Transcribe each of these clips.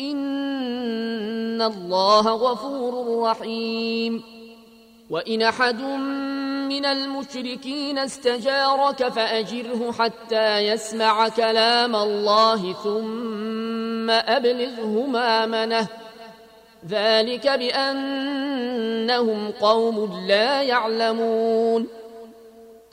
إن الله غفور رحيم. وإن أحد من المشركين استجارك فأجره حتى يسمع كلام الله ثم أبلغه مامنه ذلك بأنهم قوم لا يعلمون.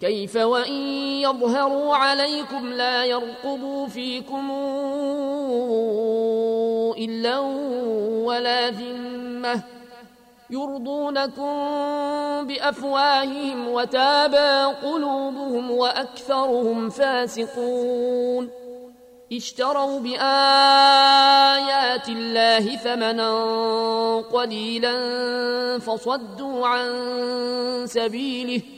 كيف وإن يظهروا عليكم لا يرقبوا فيكم إلا ولا ذمة يرضونكم بأفواههم وتابى قلوبهم وأكثرهم فاسقون اشتروا بآيات الله ثمنا قليلا فصدوا عن سبيله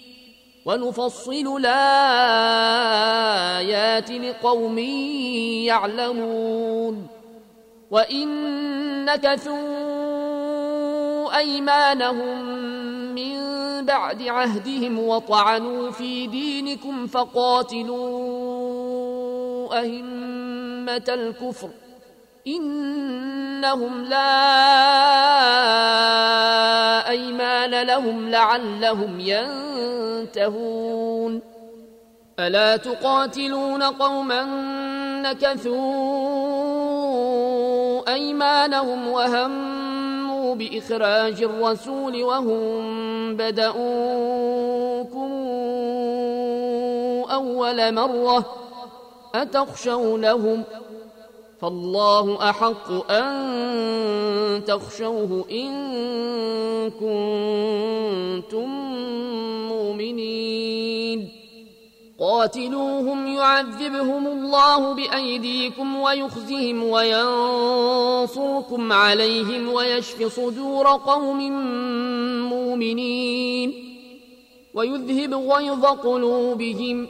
ونفصل الآيات لقوم يعلمون. وإن نكثوا أيمانهم من بعد عهدهم وطعنوا في دينكم فقاتلوا أئمة الكفر. إنهم لا أيمان لهم لعلهم ينتهون ألا تقاتلون قوما نكثوا أيمانهم وهموا بإخراج الرسول وهم بدؤوكم أول مرة أتخشونهم ؟ فالله أحق أن تخشوه إن كنتم مؤمنين. قاتلوهم يعذبهم الله بأيديكم ويخزهم وينصركم عليهم ويشف صدور قوم مؤمنين. ويذهب غيظ قلوبهم ۖ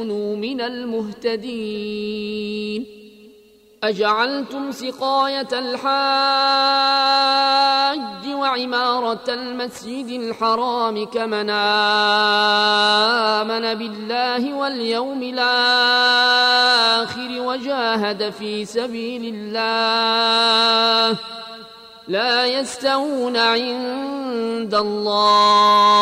من المهتدين. أجعلتم سقاية الحاج وعمارة المسجد الحرام كمن آمن بالله واليوم الآخر وجاهد في سبيل الله. لا يستوون عند الله.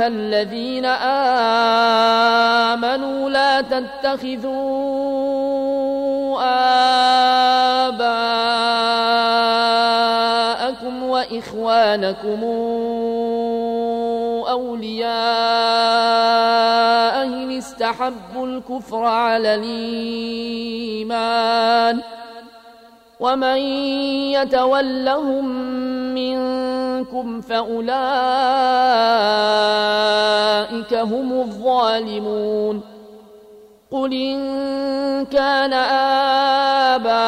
أيها الذين آمنوا لا تتخذوا آباءكم وإخوانكم أولياء إن استحبوا الكفر على الإيمان ومن يتولهم منكم فأولئك هم الظالمون. قل إن كان آباؤكم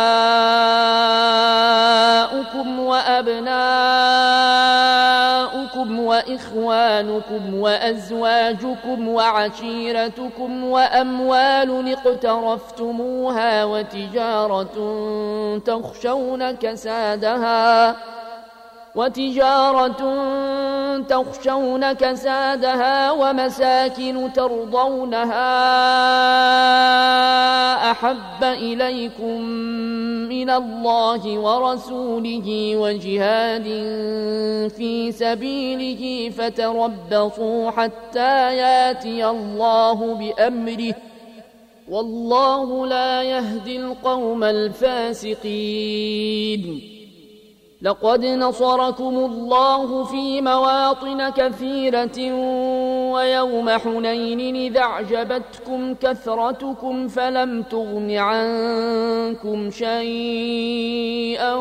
وأبناؤكم وإخوانكم وأزواجكم وعشيرتكم وأموال اقترفتموها وتجارة تخشون كسادها وتجارة تخشون كسادها ومساكن ترضونها أحب إليكم من الله ورسوله وجهاد في سبيله فتربصوا حتى ياتي الله بأمره والله لا يهدي القوم الفاسقين لقد نصركم الله في مواطن كثيرة ويوم حنين إذا أعجبتكم كثرتكم فلم تغن عنكم شيئا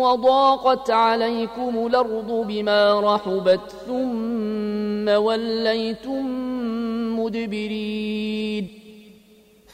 وضاقت عليكم الأرض بما رحبت ثم وليتم مدبرين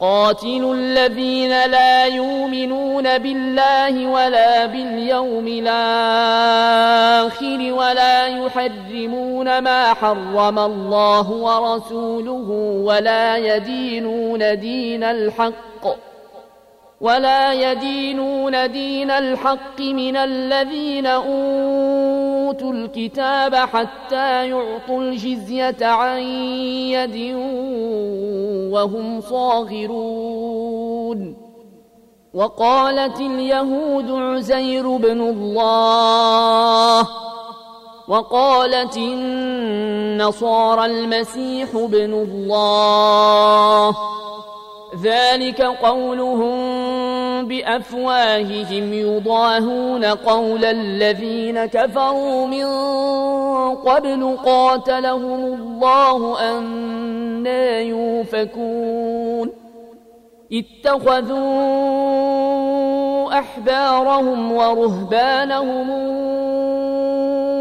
قاتلوا الذين لا يؤمنون بالله ولا باليوم الآخر ولا يحرمون ما حرم الله ورسوله ولا يدينون دين الحق ولا يدينون دين الحق من الذين أوتوا الكتاب حتى يعطوا الجزية عن يد وهم صاغرون. وقالت اليهود عزير بن الله وقالت النصارى المسيح بن الله. ذلك قولهم بأفواههم يضاهون قول الذين كفروا من قبل قاتلهم الله أنا يوفكون اتخذوا أحبارهم ورهبانهم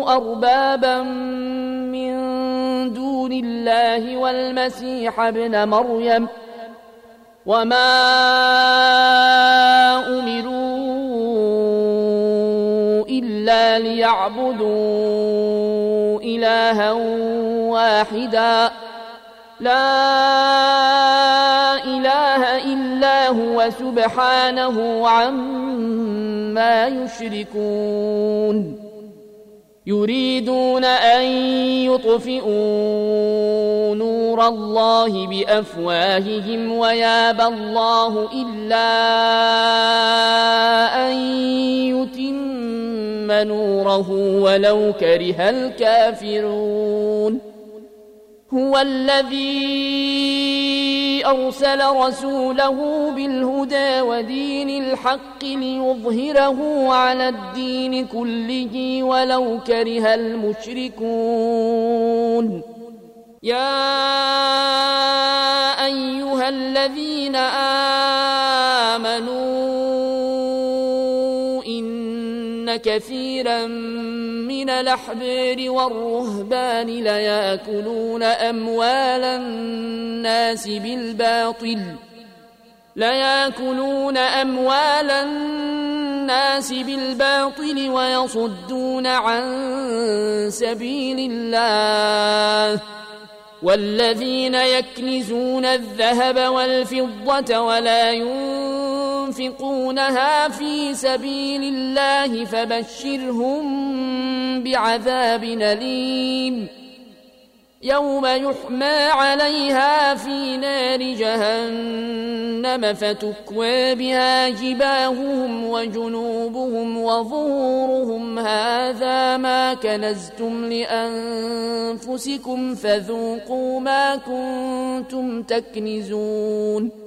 أربابا من دون الله والمسيح ابن مريم وما امروا الا ليعبدوا الها واحدا لا اله الا هو سبحانه عما يشركون يريدون أن يطفئوا نور الله بأفواههم ويابى الله إلا أن يتم نوره ولو كره الكافرون هو الذي أرسل رسوله بالهدى ودين الحق ليظهره على الدين كله ولو كره المشركون. يا أيها الذين آمنوا كثيرا من الأحبار والرهبان ليأكلون أموال الناس بالباطل. ليأكلون أموال الناس بالباطل ويصدون عن سبيل الله. والذين يكنزون الذهب والفضة ولا ينفقونها في سبيل الله فبشرهم بعذاب أليم. يوم يحمى عليها في نار جهنم فتكوى بها جباههم وجنوبهم وظهورهم. هذا ما كنزتم لأنفسكم فذوقوا ما كنتم تكنزون.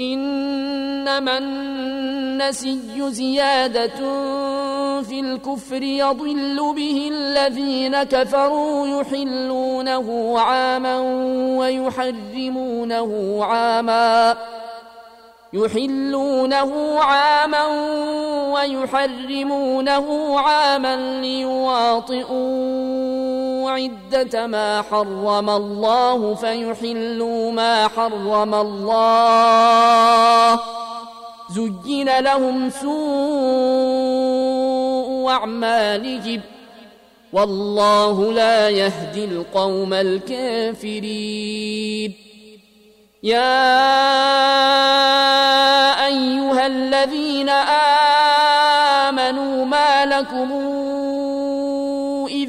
إنما النسي زيادة في الكفر يضل به الذين كفروا يحلونه عاما ويحرمونه عاما يحلونه عاما ويحرمونه عاما ليواطئوا عدة ما حرم الله فيحلوا ما حرم الله. زين لهم سوء أعمالهم. والله لا يهدي القوم الكافرين. يا ايها الذين امنوا ما لكم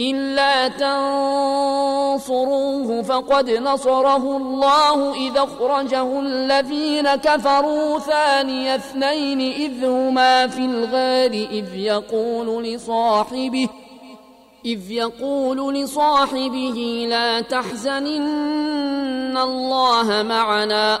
إلا تنصروه فقد نصره الله إذا أخرجه الذين كفروا ثاني اثنين إذ هما في الغار إذ يقول لصاحبه إذ يقول لصاحبه لا تحزن إن الله معنا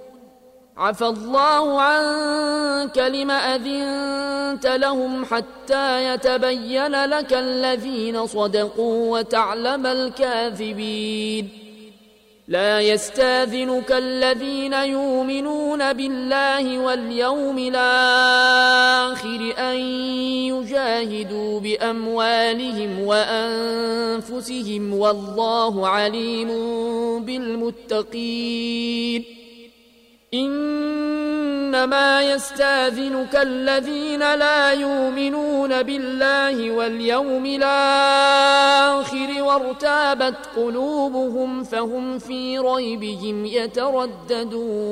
عفى الله عنك لم أذنت لهم حتى يتبين لك الذين صدقوا وتعلم الكاذبين. لا يستاذنك الذين يؤمنون بالله واليوم الآخر أن يجاهدوا بأموالهم وأنفسهم والله عليم بالمتقين. إنما يستاذنك الذين لا يؤمنون بالله واليوم الآخر وارتابت قلوبهم فهم في ريبهم يترددون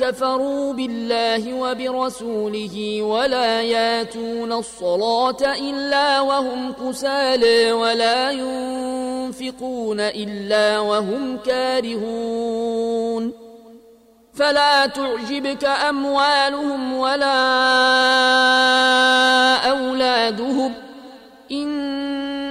كفروا بالله وبرسوله ولا ياتون الصلاة إلا وهم كسالى ولا ينفقون إلا وهم كارهون. فلا تعجبك أموالهم ولا أولادهم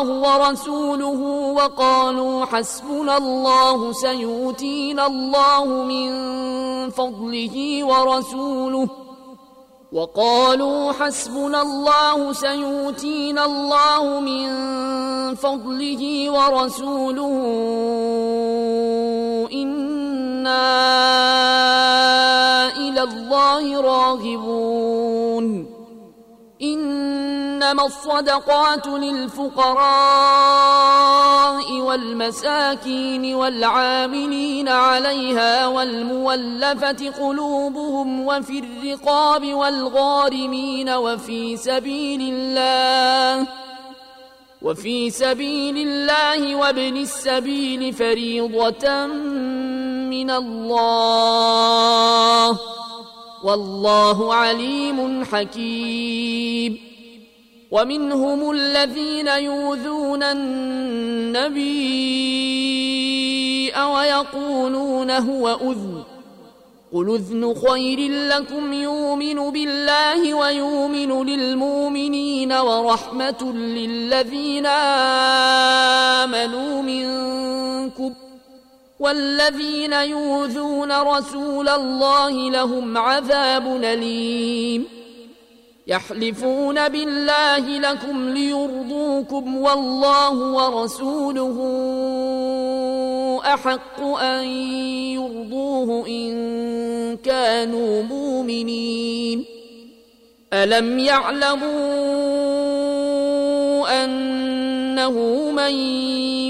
الله ورسوله وقالوا حسبنا الله سيؤتينا الله من فضله ورسوله وقالوا حسبنا الله سيؤتينا الله من فضله ورسوله إنا إلى الله راغبون إنما الصدقات للفقراء والمساكين والعاملين عليها والمولفة قلوبهم وفي الرقاب والغارمين وفي سبيل الله وفي سبيل الله وابن السبيل فريضة من الله. والله عليم حكيم. ومنهم الذين يؤذون النبي ويقولون هو أذن. قل أذن خير لكم يؤمن بالله ويؤمن للمؤمنين ورحمة للذين آمنوا منكم. والذين يؤذون رسول الله لهم عذاب أليم. يحلفون بالله لكم ليرضوكم والله ورسوله أحق أن يرضوه إن كانوا مؤمنين. ألم يعلموا أنه من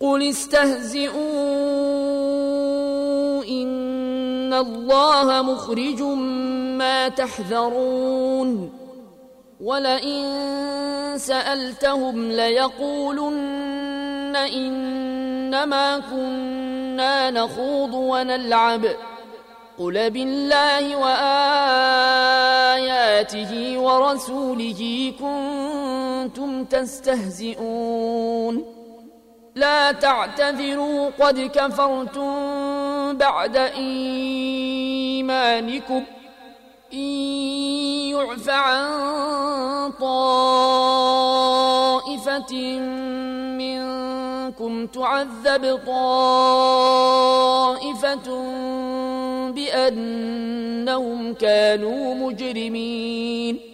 قل استهزئوا ان الله مخرج ما تحذرون ولئن سالتهم ليقولن انما كنا نخوض ونلعب قل بالله واياته ورسوله كنتم تستهزئون لا تعتذروا قد كفرتم بعد إيمانكم. إن يعف عن طائفة منكم تعذب طائفة بأنهم كانوا مجرمين.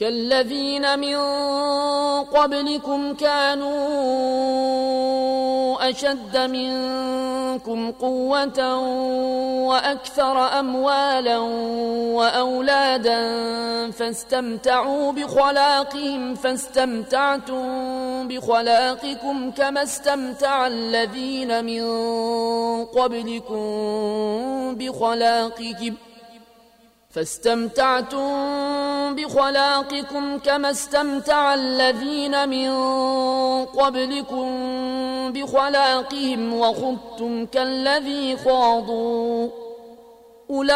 كالذين من قبلكم كانوا أشد منكم قوة وأكثر أموالا وأولادا فاستمتعوا بخلاقهم فاستمتعتم بخلاقكم كما استمتع الذين من قبلكم بخلاقهم. فاستمتعتم بخلاقكم كما استمتع الذين من قبلكم بخلاقهم وخضتم كالذي خاضوا. أولئك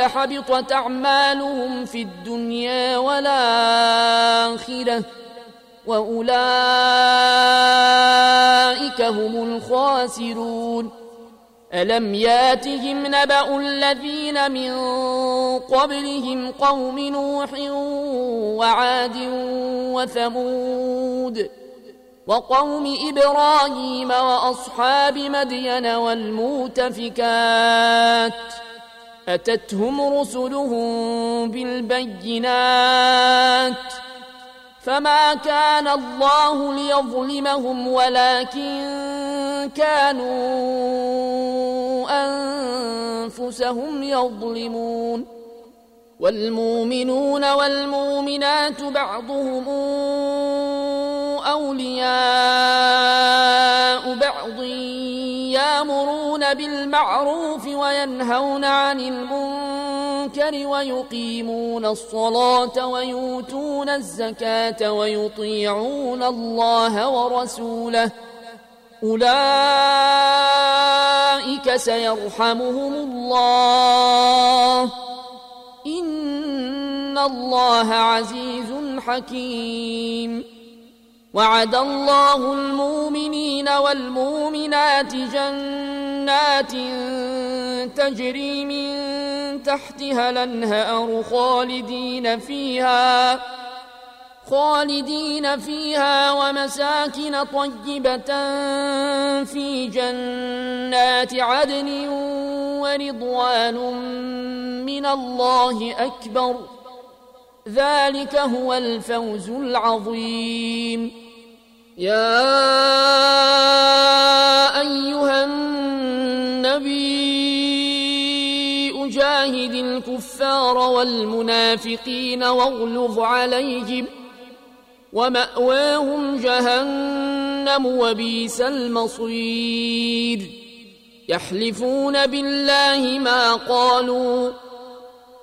حبطت أعمالهم في الدنيا والآخرة وأولئك هم الخاسرون. ألم ياتهم نبأ الذين من قبلهم قوم نوح وعاد وثمود وقوم إبراهيم وأصحاب مدين والمؤتفكات أتتهم رسلهم بالبينات فما كان الله ليظلمهم ولكن كانوا أنفسهم يظلمون. والمؤمنون والمؤمنات بعضهم أولياء بعض يامرون بالمعروف وينهون عن المنكر. ويقيمون الصلاة ويؤتون الزكاة ويطيعون الله ورسوله. أولئك سيرحمهم الله. إن الله عزيز حكيم. وعد الله المؤمنين والمؤمنات جنات تجري من تحتها الأنهار خالدين فيها خالدين فيها ومساكن طيبة في جنات عدن ورضوان من الله أكبر. ذلك هو الفوز العظيم. يا أيها النبي أجاهد الكفار والمنافقين واغلظ عليهم ومأواهم جهنم وبيس المصير. يحلفون بالله ما قالوا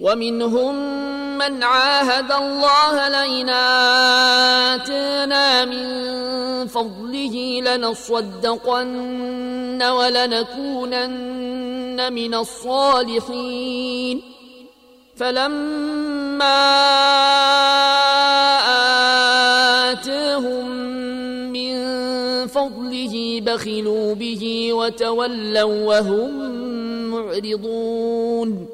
ومنهم من عاهد الله لئن آتانا من فضله لنصدقن ولنكونن من الصالحين. فلما آتاهم من فضله بخلوا به وتولوا وهم معرضون.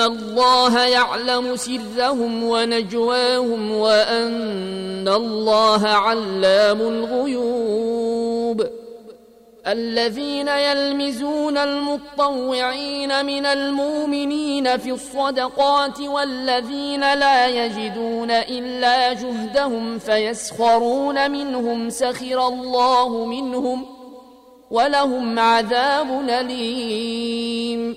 الله يعلم سرهم ونجواهم وأن الله علام الغيوب الذين يلمزون المطوعين من المؤمنين في الصدقات والذين لا يجدون إلا جهدهم فيسخرون منهم سخر الله منهم ولهم عذاب أليم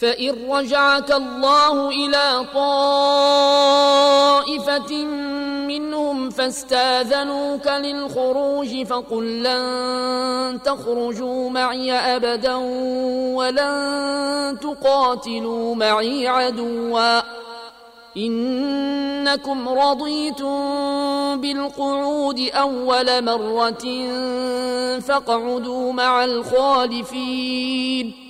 فإن رجعك الله إلى طائفة منهم فاستاذنوك للخروج فقل لن تخرجوا معي أبدا ولن تقاتلوا معي عدوا إنكم رضيتم بالقعود أول مرة فاقعدوا مع الخالفين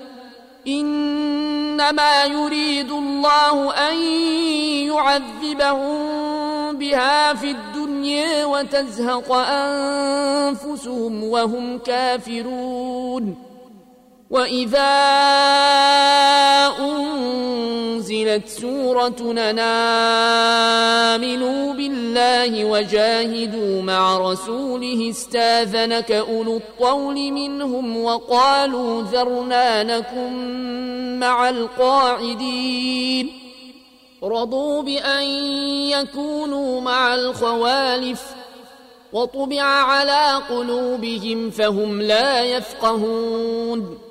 إنما يريد الله أن يعذبهم بها في الدنيا وتزهق أنفسهم وهم كافرون. واذا انزلت سوره نامنوا بالله وجاهدوا مع رسوله استاذنك اولو الطول منهم وقالوا ذرنا نكن مع القاعدين رضوا بان يكونوا مع الخوالف وطبع على قلوبهم فهم لا يفقهون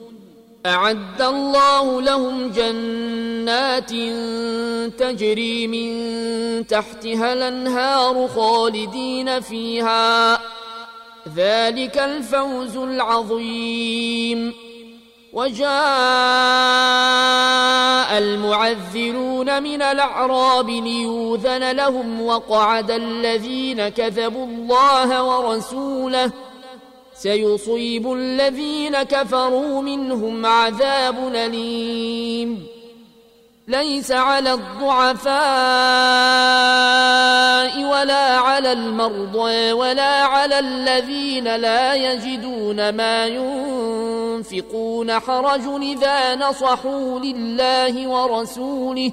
أعد الله لهم جنات تجري من تحتها الأنهار خالدين فيها. ذلك الفوز العظيم. وجاء المعذرون من الأعراب ليوذن لهم وقعد الذين كذبوا الله ورسوله سيصيب الذين كفروا منهم عذاب أليم. ليس على الضعفاء ولا على المرضى ولا على الذين لا يجدون ما ينفقون. حرج إذا نصحوا لله ورسوله.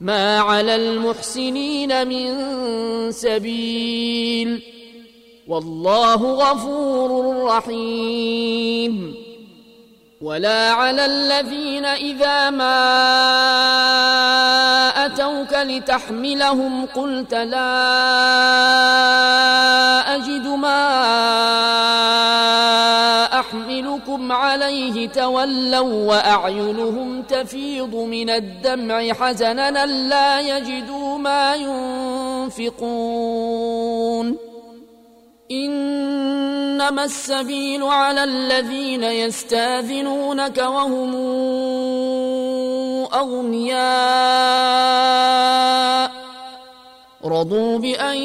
ما على المحسنين من سبيل. والله غفور رحيم. ولا على الذين إذا ما أتوك لتحملهم قلت لا أجد ما أحملكم عليه تولوا وأعينهم تفيض من الدمع حزنا لا يجدوا ما ينفقون. إنما السبيل على الذين يستاذنونك وهم أغنياء. رضوا بأن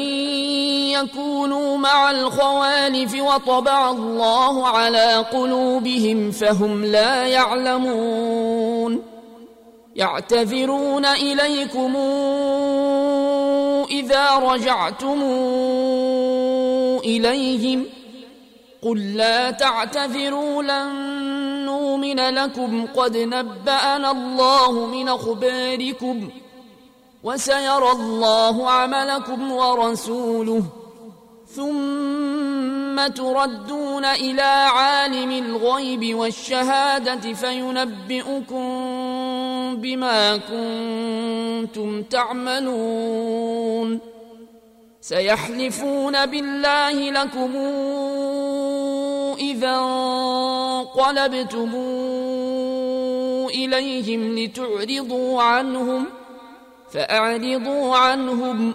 يكونوا مع الخوالف وطبع الله على قلوبهم فهم لا يعلمون. يعتذرون إليكم إذا رجعتم إليهم قل لا تعتذروا لن نؤمن لكم. قد نبأنا الله من أخباركم وسيرى الله عملكم ورسوله. ثم تردون إلى عالم الغيب والشهادة فينبئكم بما كنتم تعملون. سيحلفون بالله لكم إذا انقلبتم إليهم لتعرضوا عنهم فأعرضوا عنهم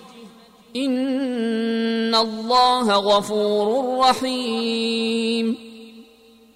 إن الله غفور رحيم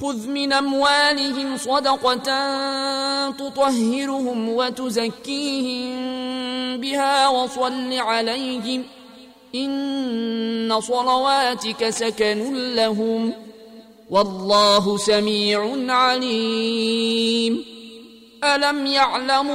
خذ من أموالهم صدقة تطهرهم وتزكيهم بها وصل عليهم إن صلواتك سكن لهم والله سميع عليم. ألم يعلموا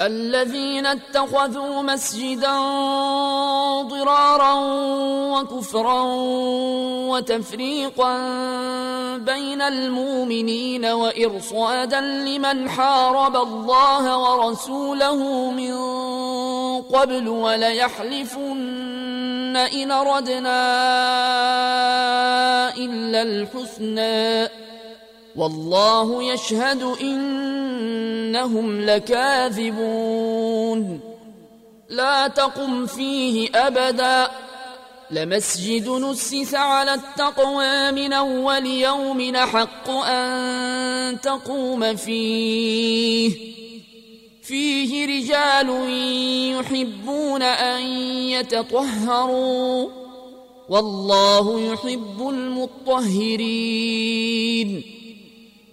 الذين اتخذوا مسجدا ضرارا وكفرا وتفريقا بين المؤمنين وإرصادا لمن حارب الله ورسوله من قبل وليحلفن إن أردنا إلا الحسنى والله يشهد إنهم لكاذبون. لا تقم فيه أبدا. لمسجد نسس على التقوى من أول يوم حق أن تقوم فيه. فيه رجال يحبون أن يتطهروا. والله يحب المطهرين.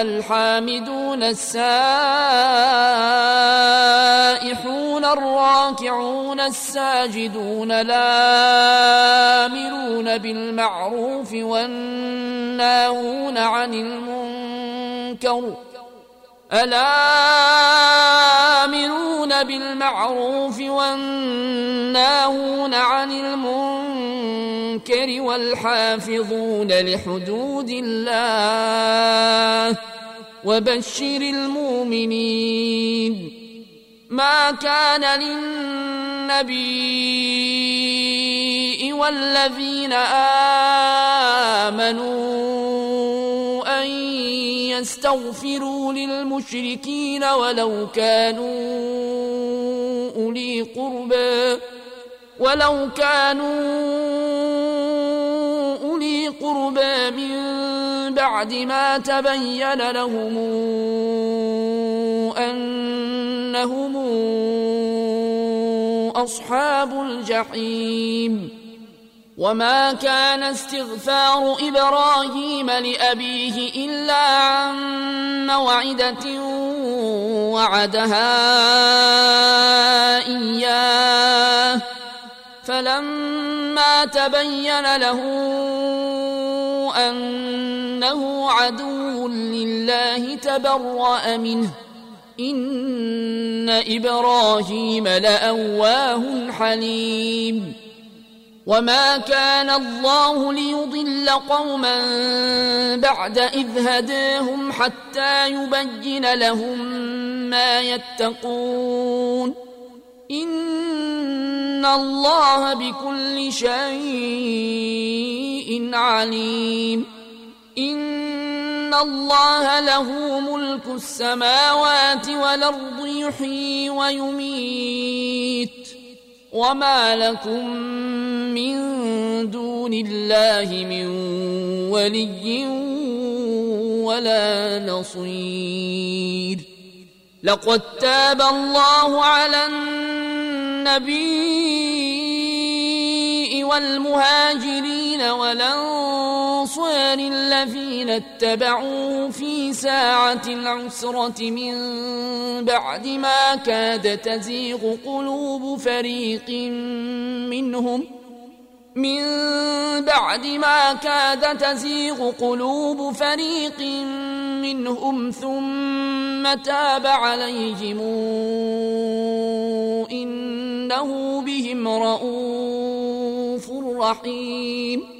الحامدون السائحون الراكعون الساجدون الامرون بالمعروف والناهون عن المنكر الامرون بالمعروف والناهون عن المنكر والحافظون لحدود الله وبشر المؤمنين. ما كان للنبي والذين آمنوا أن يستغفروا للمشركين ولو كانوا أولي قربى ولو كانوا أولي قربى من بعد ما تبين لهم أنهم أصحاب الجحيم. وما كان استغفار إبراهيم لأبيه إلا عن موعدة وعدها إياه. فلما تبين له أنه عدو لله تبرأ منه. إن إبراهيم لأواه حليم. وما كان الله ليضل قوما بعد إذ هداهم حتى يبين لهم ما يتقون. ان الله بكل شيء عليم ان الله له ملك السماوات والارض يحيي ويميت وما لكم من دون الله من ولي ولا نصير لقد تاب الله على النبي والمهاجرين والأنصار الذين اتبعوه في ساعة العسرة من بعد ما كاد تزيغ قلوب فريق منهم من بعد ما كاد تزيغ قلوب فريق منهم ثم تاب عليهم إنه بهم رءوف رحيم.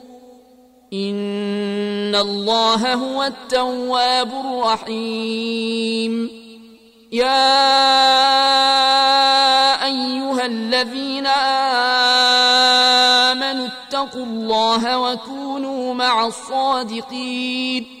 ان الله هو التواب الرحيم. يا ايها الذين امنوا اتقوا الله وكونوا مع الصادقين.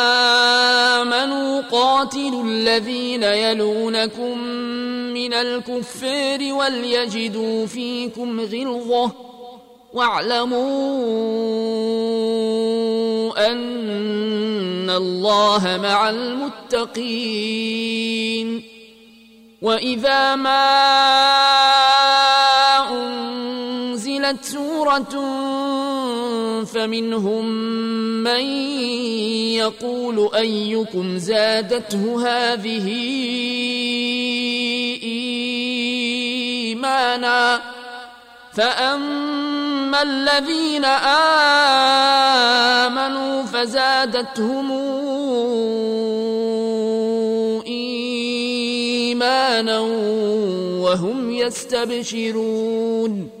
الذين يلونكم من الكفار وليجدوا فيكم غلظة واعلموا أن الله مع المتقين. وإذا ما أنزلت سورة فمنهم من يقول أيكم زادته هذه إيمانا فأما الذين آمنوا فزادتهم إيمانا وهم يستبشرون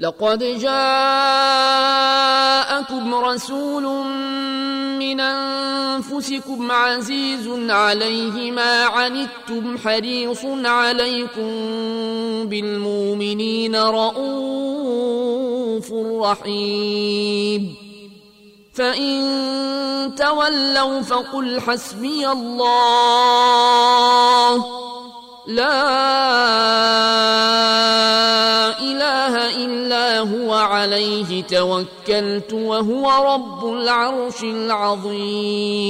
لقد جاءكم رسول من أنفسكم عزيز عليه ما عنتم حريص عليكم بالمؤمنين رؤوف رحيم. فإن تولوا فقل حسبي الله. لا إله إلا هو عليه توكلت وهو رب العرش العظيم.